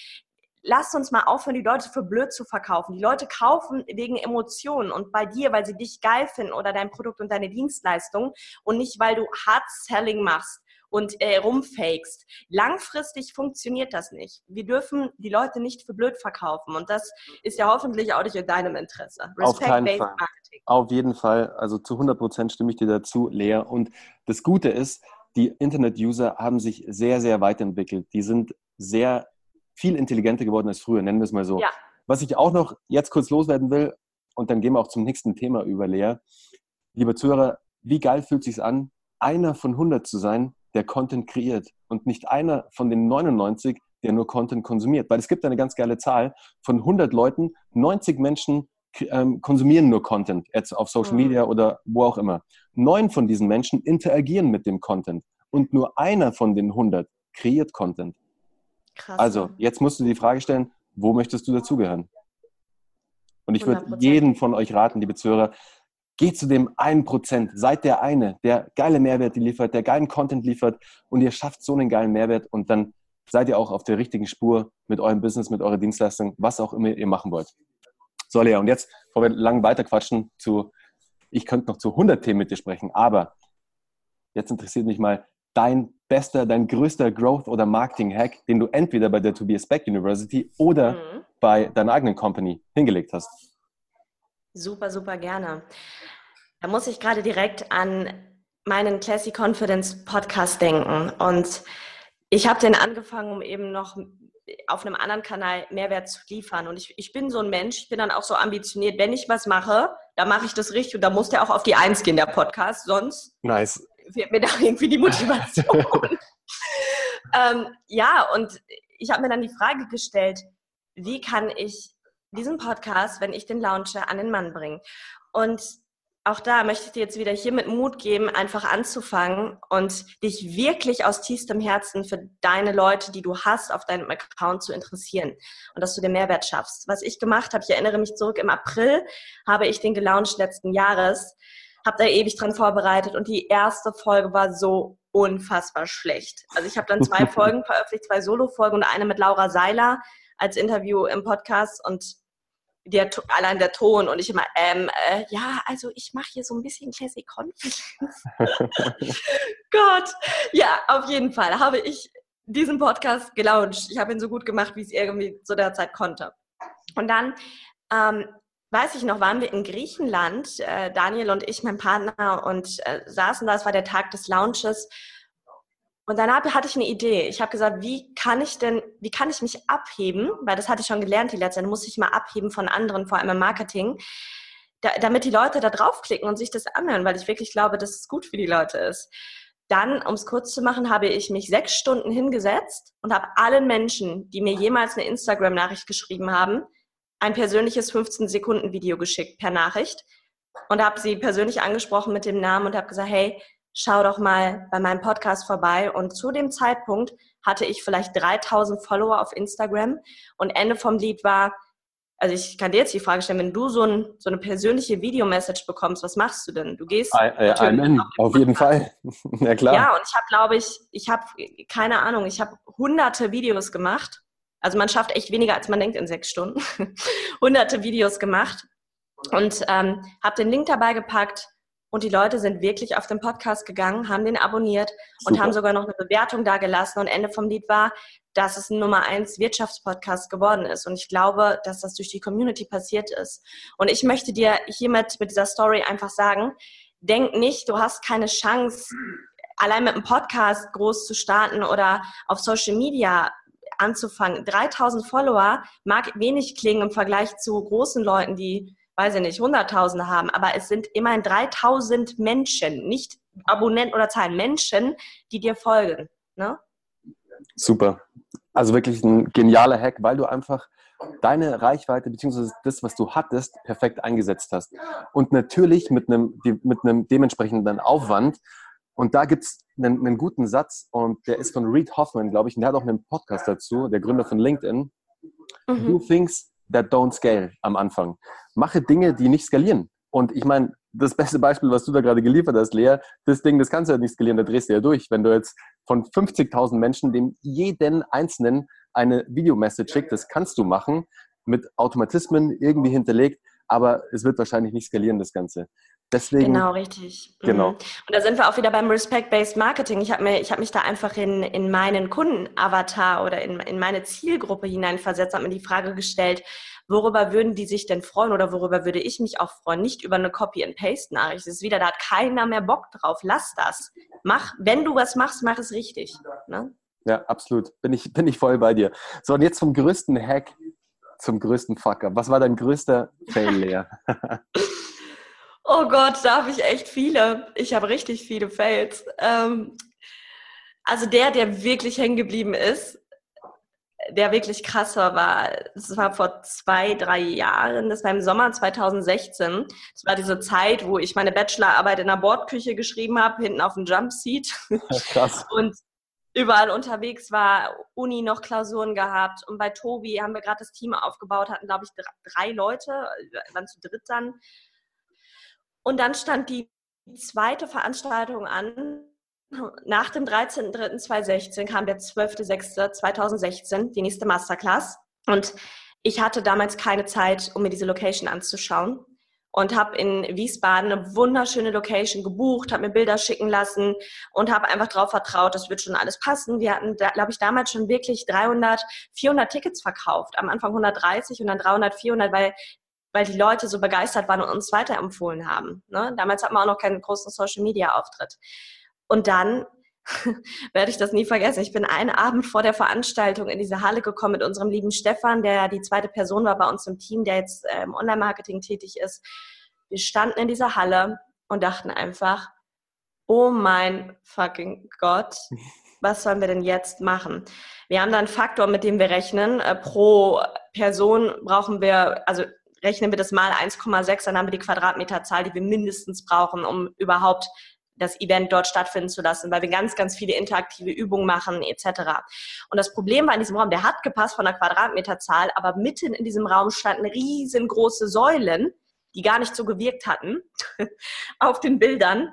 lasst uns mal aufhören, die Leute für blöd zu verkaufen. Die Leute kaufen wegen Emotionen und bei dir, weil sie dich geil finden oder dein Produkt und deine Dienstleistung und nicht, weil du Hard Selling machst und äh, rumfakest. Langfristig funktioniert das nicht. Wir dürfen die Leute nicht für blöd verkaufen und das ist ja hoffentlich auch nicht in deinem Interesse. Respect Auf keinen Fall. Marketing. Auf jeden Fall. Also zu 100 Prozent stimme ich dir dazu, Lea. Und das Gute ist, die Internet-User haben sich sehr, sehr weiterentwickelt. Die sind sehr viel intelligenter geworden als früher, nennen wir es mal so. Ja. Was ich auch noch jetzt kurz loswerden will, und dann gehen wir auch zum nächsten Thema über, Lea. Lieber Zuhörer, wie geil fühlt es sich an, einer von 100 zu sein, der Content kreiert und nicht einer von den 99, der nur Content konsumiert. Weil es gibt eine ganz geile Zahl von 100 Leuten, 90 Menschen ähm, konsumieren nur Content, jetzt auf Social mhm. Media oder wo auch immer. Neun von diesen Menschen interagieren mit dem Content und nur einer von den 100 kreiert Content. Krass. Also, jetzt musst du die Frage stellen, wo möchtest du dazugehören? Und ich würde jeden von euch raten, liebe Zuhörer, geht zu dem einen Prozent, seid der eine, der geile Mehrwerte liefert, der geilen Content liefert und ihr schafft so einen geilen Mehrwert und dann seid ihr auch auf der richtigen Spur mit eurem Business, mit eurer Dienstleistung, was auch immer ihr machen wollt. So, Lea, und jetzt, bevor wir lang weiterquatschen, zu, ich könnte noch zu 100 Themen mit dir sprechen, aber jetzt interessiert mich mal, dein bester, dein größter Growth- oder Marketing-Hack, den du entweder bei der Tobias Beck University oder mhm. bei deiner eigenen Company hingelegt hast? Super, super gerne. Da muss ich gerade direkt an meinen Classy Confidence Podcast denken. Und ich habe den angefangen, um eben noch auf einem anderen Kanal Mehrwert zu liefern. Und ich, ich bin so ein Mensch, ich bin dann auch so ambitioniert, wenn ich was mache, dann mache ich das richtig und da muss der auch auf die Eins gehen, der Podcast. Sonst nice fehlt mir da *laughs* irgendwie die Motivation. *laughs* ähm, ja, und ich habe mir dann die Frage gestellt, wie kann ich diesen Podcast, wenn ich den launche, an den Mann bringen? Und auch da möchte ich dir jetzt wieder hier mit Mut geben, einfach anzufangen und dich wirklich aus tiefstem Herzen für deine Leute, die du hast, auf deinem Account zu interessieren und dass du den Mehrwert schaffst. Was ich gemacht habe, ich erinnere mich zurück, im April habe ich den gelauncht letzten Jahres habe da ewig dran vorbereitet und die erste Folge war so unfassbar schlecht. Also ich habe dann zwei *laughs* Folgen veröffentlicht, zwei Solo-Folgen und eine mit Laura Seiler als Interview im Podcast und der, allein der Ton und ich immer, ähm, äh, ja, also ich mache hier so ein bisschen Classic Confidence. *laughs* Gott, ja, auf jeden Fall habe ich diesen Podcast gelauncht. Ich habe ihn so gut gemacht, wie ich es irgendwie zu der Zeit konnte. Und dann ähm, weiß ich noch, waren wir in Griechenland, äh, Daniel und ich, mein Partner, und äh, saßen da, es war der Tag des Launches. Und danach hatte ich eine Idee. Ich habe gesagt, wie kann ich denn, wie kann ich mich abheben, weil das hatte ich schon gelernt die letzte Zeit, muss ich mal abheben von anderen, vor allem im Marketing, da, damit die Leute da draufklicken und sich das anhören, weil ich wirklich glaube, dass es gut für die Leute ist. Dann, um es kurz zu machen, habe ich mich sechs Stunden hingesetzt und habe allen Menschen, die mir jemals eine Instagram-Nachricht geschrieben haben, ein persönliches 15-Sekunden-Video geschickt per Nachricht und habe sie persönlich angesprochen mit dem Namen und habe gesagt, hey, schau doch mal bei meinem Podcast vorbei. Und zu dem Zeitpunkt hatte ich vielleicht 3000 Follower auf Instagram und Ende vom Lied war, also ich kann dir jetzt die Frage stellen, wenn du so, ein, so eine persönliche Videomessage bekommst, was machst du denn? Du gehst I, Amen. auf jeden Fall. *laughs* ja klar. Ja, und ich habe, glaube ich, ich habe keine Ahnung, ich habe hunderte Videos gemacht also man schafft echt weniger, als man denkt in sechs Stunden. *laughs* Hunderte Videos gemacht und ähm, habe den Link dabei gepackt und die Leute sind wirklich auf den Podcast gegangen, haben den abonniert Super. und haben sogar noch eine Bewertung da gelassen. Und Ende vom Lied war, dass es ein Nummer eins Wirtschaftspodcast geworden ist. Und ich glaube, dass das durch die Community passiert ist. Und ich möchte dir hiermit mit dieser Story einfach sagen, denk nicht, du hast keine Chance, allein mit einem Podcast groß zu starten oder auf Social Media anzufangen. 3000 Follower mag wenig klingen im Vergleich zu großen Leuten, die, weiß ich nicht, Hunderttausende haben, aber es sind immerhin 3000 Menschen, nicht Abonnenten oder Zahlen, Menschen, die dir folgen. Ne? Super. Also wirklich ein genialer Hack, weil du einfach deine Reichweite bzw. das, was du hattest, perfekt eingesetzt hast. Und natürlich mit einem, mit einem dementsprechenden Aufwand. Und da gibt es einen, einen, guten Satz und der ist von Reed Hoffman, glaube ich, und der hat auch einen Podcast dazu, der Gründer von LinkedIn. Mhm. Do things that don't scale am Anfang. Mache Dinge, die nicht skalieren. Und ich meine, das beste Beispiel, was du da gerade geliefert hast, Lea, das Ding, das kannst du ja nicht skalieren, da drehst du ja durch. Wenn du jetzt von 50.000 Menschen dem jeden Einzelnen eine Videomessage schickst, das kannst du machen, mit Automatismen irgendwie hinterlegt, aber es wird wahrscheinlich nicht skalieren, das Ganze. Deswegen, genau, richtig. Mhm. Genau. Und da sind wir auch wieder beim Respect-Based Marketing. Ich habe hab mich da einfach in, in meinen Kundenavatar oder in, in meine Zielgruppe hineinversetzt, habe mir die Frage gestellt, worüber würden die sich denn freuen oder worüber würde ich mich auch freuen? Nicht über eine Copy-and-Paste-Nachricht. Es ist wieder, da hat keiner mehr Bock drauf. Lass das. Mach, wenn du was machst, mach es richtig. Ne? Ja, absolut. Bin ich, bin ich voll bei dir. So, und jetzt zum größten Hack, zum größten Fucker. Was war dein größter Fail, Lea? *laughs* oh Gott, da habe ich echt viele. Ich habe richtig viele Fails. Ähm, also der, der wirklich hängen geblieben ist, der wirklich krasser war, das war vor zwei, drei Jahren, das war im Sommer 2016. Das war diese Zeit, wo ich meine Bachelorarbeit in der Bordküche geschrieben habe, hinten auf dem Jumpseat. Krass. *laughs* Und überall unterwegs war, Uni noch Klausuren gehabt. Und bei Tobi haben wir gerade das Team aufgebaut, hatten, glaube ich, drei Leute, waren zu dritt dann. Und dann stand die zweite Veranstaltung an, nach dem 13.03.2016 kam der 12.06.2016, die nächste Masterclass. Und ich hatte damals keine Zeit, um mir diese Location anzuschauen. Und habe in Wiesbaden eine wunderschöne Location gebucht, habe mir Bilder schicken lassen und habe einfach darauf vertraut, das wird schon alles passen. Wir hatten, glaube ich, damals schon wirklich 300, 400 Tickets verkauft. Am Anfang 130 und dann 300, 400, weil weil die Leute so begeistert waren und uns weiterempfohlen haben. Ne? Damals hatten wir auch noch keinen großen Social-Media-Auftritt. Und dann *laughs* werde ich das nie vergessen. Ich bin einen Abend vor der Veranstaltung in diese Halle gekommen mit unserem lieben Stefan, der die zweite Person war bei uns im Team, der jetzt im Online-Marketing tätig ist. Wir standen in dieser Halle und dachten einfach, oh mein fucking Gott, was sollen wir denn jetzt machen? Wir haben da einen Faktor, mit dem wir rechnen. Äh, pro Person brauchen wir, also rechnen wir das mal 1,6, dann haben wir die Quadratmeterzahl, die wir mindestens brauchen, um überhaupt das Event dort stattfinden zu lassen, weil wir ganz, ganz viele interaktive Übungen machen etc. Und das Problem war in diesem Raum, der hat gepasst von der Quadratmeterzahl, aber mitten in diesem Raum standen riesengroße Säulen, die gar nicht so gewirkt hatten *laughs* auf den Bildern.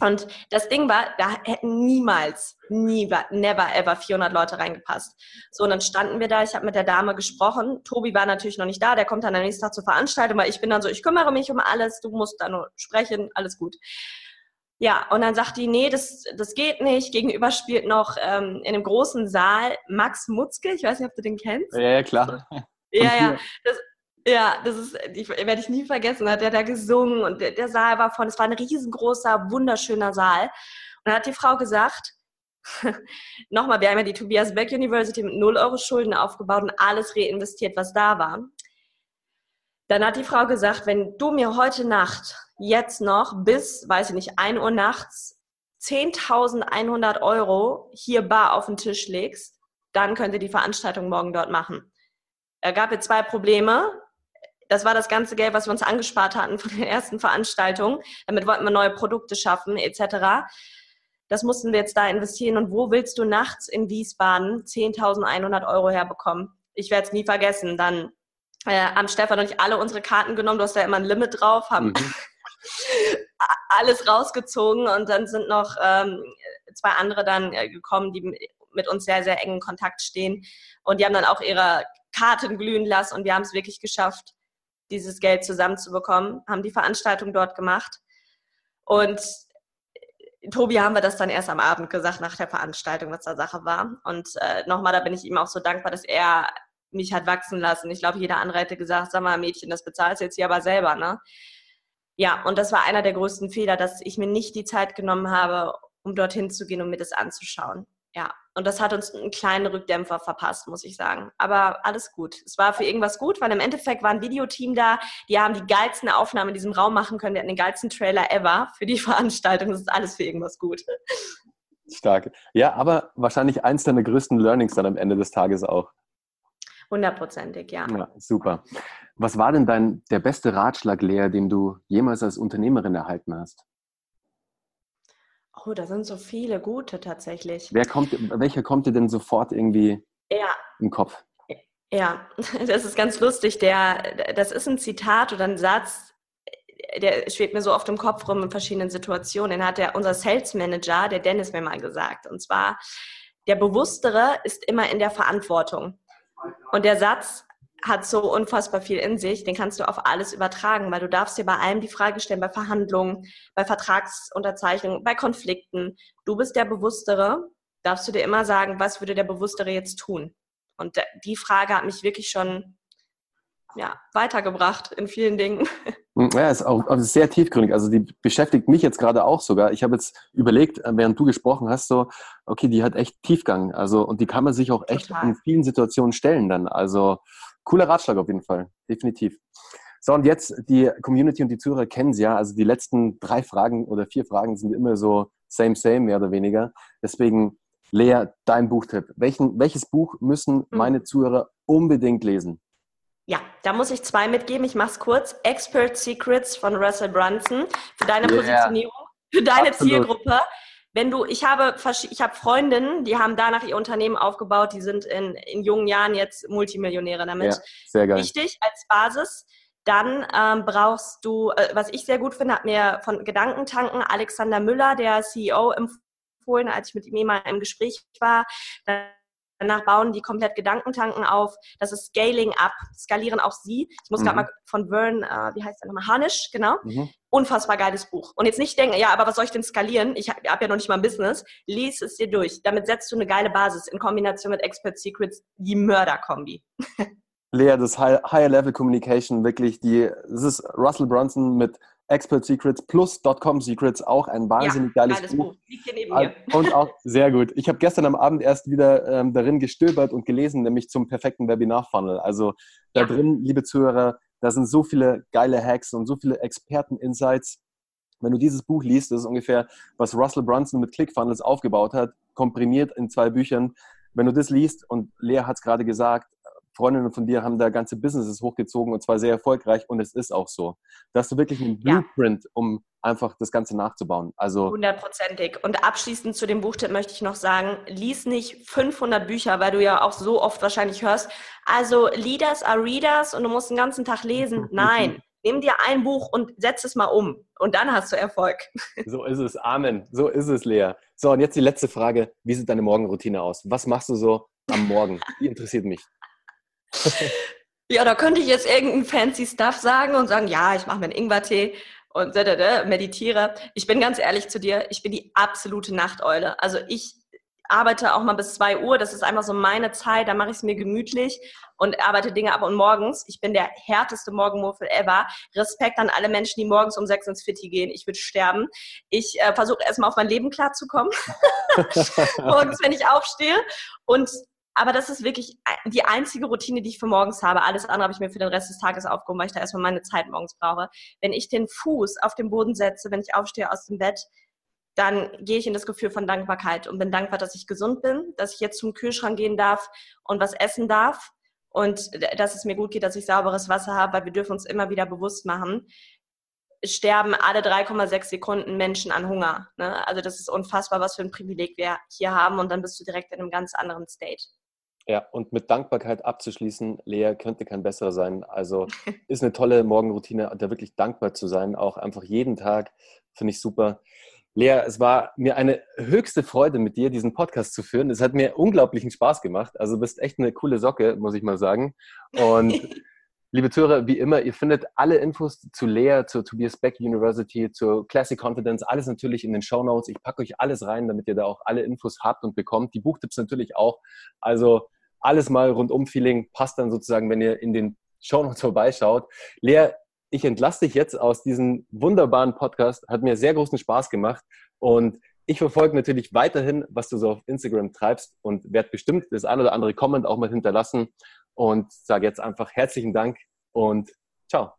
Und das Ding war, da hätten niemals, nie, never ever 400 Leute reingepasst. So, und dann standen wir da, ich habe mit der Dame gesprochen. Tobi war natürlich noch nicht da, der kommt dann am nächsten Tag zur Veranstaltung, weil ich bin dann so, ich kümmere mich um alles, du musst da nur sprechen, alles gut. Ja, und dann sagt die, nee, das, das geht nicht. Gegenüber spielt noch ähm, in einem großen Saal Max Mutzke. Ich weiß nicht, ob du den kennst. Ja, ja klar. Ja, ja. Das, ja, das ist, ich, werde ich nie vergessen. Hat der da gesungen und der, der Saal war von, es war ein riesengroßer, wunderschöner Saal. Und dann hat die Frau gesagt, *laughs* nochmal, wir haben ja die Tobias Beck University mit 0 Euro Schulden aufgebaut und alles reinvestiert, was da war. Dann hat die Frau gesagt, wenn du mir heute Nacht jetzt noch bis, weiß ich nicht, 1 Uhr nachts 10.100 Euro hier bar auf den Tisch legst, dann könnt ihr die Veranstaltung morgen dort machen. Er gab jetzt zwei Probleme. Das war das ganze Geld, was wir uns angespart hatten von den ersten Veranstaltungen. Damit wollten wir neue Produkte schaffen, etc. Das mussten wir jetzt da investieren. Und wo willst du nachts in Wiesbaden 10.100 Euro herbekommen? Ich werde es nie vergessen. Dann äh, haben Stefan und ich alle unsere Karten genommen. Du hast ja immer ein Limit drauf, haben mhm. *laughs* alles rausgezogen und dann sind noch ähm, zwei andere dann äh, gekommen, die mit uns sehr, sehr engen Kontakt stehen und die haben dann auch ihre Karten glühen lassen und wir haben es wirklich geschafft, dieses Geld zusammenzubekommen, haben die Veranstaltung dort gemacht und Tobi haben wir das dann erst am Abend gesagt, nach der Veranstaltung, was da Sache war. Und äh, nochmal, da bin ich ihm auch so dankbar, dass er mich hat wachsen lassen. Ich glaube, jeder andere hätte gesagt, sag mal, Mädchen, das bezahlst du jetzt hier aber selber, ne? Ja, und das war einer der größten Fehler, dass ich mir nicht die Zeit genommen habe, um dorthin zu gehen und mir das anzuschauen. Ja, und das hat uns einen kleinen Rückdämpfer verpasst, muss ich sagen. Aber alles gut. Es war für irgendwas gut, weil im Endeffekt war ein Videoteam da, die haben die geilsten Aufnahmen in diesem Raum machen können, die hatten den geilsten Trailer ever für die *laughs* Veranstaltung. Das ist alles für irgendwas gut. Stark. Ja, aber wahrscheinlich eins deiner größten Learnings dann am Ende des Tages auch. Hundertprozentig, ja. ja. Super. Was war denn dein der beste Ratschlag, Lea, den du jemals als Unternehmerin erhalten hast? Oh, da sind so viele gute tatsächlich. Wer kommt, welcher kommt dir denn sofort irgendwie ja. im Kopf? Ja, *laughs* das ist ganz lustig. Der, das ist ein Zitat oder ein Satz, der schwebt mir so oft im Kopf rum in verschiedenen Situationen. Den hat der, unser Sales Manager, der Dennis, mir mal gesagt. Und zwar, der Bewusstere ist immer in der Verantwortung. Und der Satz hat so unfassbar viel in sich, den kannst du auf alles übertragen, weil du darfst dir bei allem die Frage stellen, bei Verhandlungen, bei Vertragsunterzeichnungen, bei Konflikten. Du bist der Bewusstere, darfst du dir immer sagen, was würde der Bewusstere jetzt tun? Und die Frage hat mich wirklich schon ja, weitergebracht in vielen Dingen. *laughs* Hm, ja, ist auch ist sehr tiefgründig. Also die beschäftigt mich jetzt gerade auch sogar. Ich habe jetzt überlegt, während du gesprochen hast, so, okay, die hat echt Tiefgang. Also, und die kann man sich auch echt Total. in vielen Situationen stellen dann. Also, cooler Ratschlag auf jeden Fall. Definitiv. So, und jetzt die Community und die Zuhörer kennen sie ja. Also die letzten drei Fragen oder vier Fragen sind immer so same, same, mehr oder weniger. Deswegen, Lea, dein Buchtipp. Welchen, welches Buch müssen hm. meine Zuhörer unbedingt lesen? Ja, da muss ich zwei mitgeben. Ich mache es kurz. Expert Secrets von Russell Brunson für deine yeah. Positionierung, für deine Absolut. Zielgruppe. Wenn du, ich habe, ich habe Freundinnen, die haben danach ihr Unternehmen aufgebaut, die sind in, in jungen Jahren jetzt Multimillionäre damit. Ja, sehr geil. Wichtig als Basis. Dann ähm, brauchst du, äh, was ich sehr gut finde, hat mir von Gedankentanken Alexander Müller, der CEO, empfohlen, als ich mit ihm mal im Gespräch war. Danach bauen die komplett Gedankentanken auf. Das ist Scaling Up. Skalieren auch sie. Ich muss mhm. gerade mal von Vern, äh, wie heißt der nochmal? Harnisch, genau. Mhm. Unfassbar geiles Buch. Und jetzt nicht denken, ja, aber was soll ich denn skalieren? Ich habe hab ja noch nicht mal ein Business. Lies es dir durch. Damit setzt du eine geile Basis in Kombination mit Expert Secrets, die Mörder-Kombi. *laughs* Lea, das Higher Level Communication, wirklich die, das ist Russell Brunson mit Expert Secrets plus .com Secrets, auch ein wahnsinnig ja, geiles, Buch. Buch. Liegt neben mir. Und auch sehr gut. Ich habe gestern am Abend erst wieder ähm, darin gestöbert und gelesen, nämlich zum perfekten Webinar-Funnel. Also da drin, liebe Zuhörer, da sind so viele geile Hacks und so viele Experten-Insights. Wenn du dieses Buch liest, das ist ungefähr, was Russell Brunson mit ClickFunnels aufgebaut hat, komprimiert in zwei Büchern. Wenn du das liest, und Lea hat es gerade gesagt, Freundinnen von dir haben da ganze Businesses hochgezogen und zwar sehr erfolgreich und es ist auch so. Da hast du wirklich einen Blueprint, ja. um einfach das Ganze nachzubauen. Also hundertprozentig. Und abschließend zu dem Buchtipp möchte ich noch sagen, lies nicht 500 Bücher, weil du ja auch so oft wahrscheinlich hörst, also Leaders are Readers und du musst den ganzen Tag lesen. *laughs* Nein, nimm dir ein Buch und setz es mal um und dann hast du Erfolg. *laughs* So ist es. Amen. So ist es, Lea. So, und jetzt die letzte Frage. Wie sieht deine Morgenroutine aus? Was machst du so am Morgen? Die interessiert mich ja, da könnte ich jetzt irgendeinen fancy Stuff sagen und sagen, ja, ich mache mir einen Ingwertee und meditiere. Ich bin ganz ehrlich zu dir, ich bin die absolute Nachteule. Also ich arbeite auch mal bis zwei Uhr, das ist einfach so meine Zeit, da mache ich es mir gemütlich und arbeite Dinge ab und morgens. Ich bin der härteste Morgenmuffel ever. Respekt an alle Menschen, die morgens um sechs ins Fitti gehen. Ich würde sterben. Ich äh, versuche erstmal auf mein Leben klarzukommen. *laughs* *laughs* morgens, wenn ich aufstehe. Und aber das ist wirklich die einzige Routine, die ich für morgens habe. Alles andere habe ich mir für den Rest des Tages aufgehoben, weil ich da erstmal meine Zeit morgens brauche. Wenn ich den Fuß auf den Boden setze, wenn ich aufstehe aus dem Bett, dann gehe ich in das Gefühl von Dankbarkeit und bin dankbar, dass ich gesund bin, dass ich jetzt zum Kühlschrank gehen darf und was essen darf und dass es mir gut geht, dass ich sauberes Wasser habe, weil wir dürfen uns immer wieder bewusst machen, sterben alle 3,6 Sekunden Menschen an Hunger. Ne? Also das ist unfassbar, was für ein Privileg wir hier haben und dann bist du direkt in einem ganz anderen State. Ja, und mit Dankbarkeit abzuschließen, Lea, könnte kein besserer sein. Also *laughs* ist eine tolle Morgenroutine, da wirklich dankbar zu sein, auch einfach jeden Tag, finde ich super. Lea, es war mir eine höchste Freude, mit dir diesen Podcast zu führen. Es hat mir unglaublichen Spaß gemacht. Also du bist echt eine coole Socke, muss ich mal sagen. Und *laughs* Liebe Zuhörer, wie immer, ihr findet alle Infos zu Lea, zur Tobias Beck University, zur Classic Confidence, alles natürlich in den Show Notes. Ich packe euch alles rein, damit ihr da auch alle Infos habt und bekommt. Die Buchtipps natürlich auch. Also alles mal rundum Feeling passt dann sozusagen, wenn ihr in den Show Notes vorbeischaut. Lea, ich entlasse dich jetzt aus diesem wunderbaren Podcast. Hat mir sehr großen Spaß gemacht. Und ich verfolge natürlich weiterhin, was du so auf Instagram treibst und werde bestimmt das ein oder andere Comment auch mal hinterlassen und sage jetzt einfach herzlichen Dank und ciao.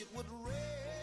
it would rain.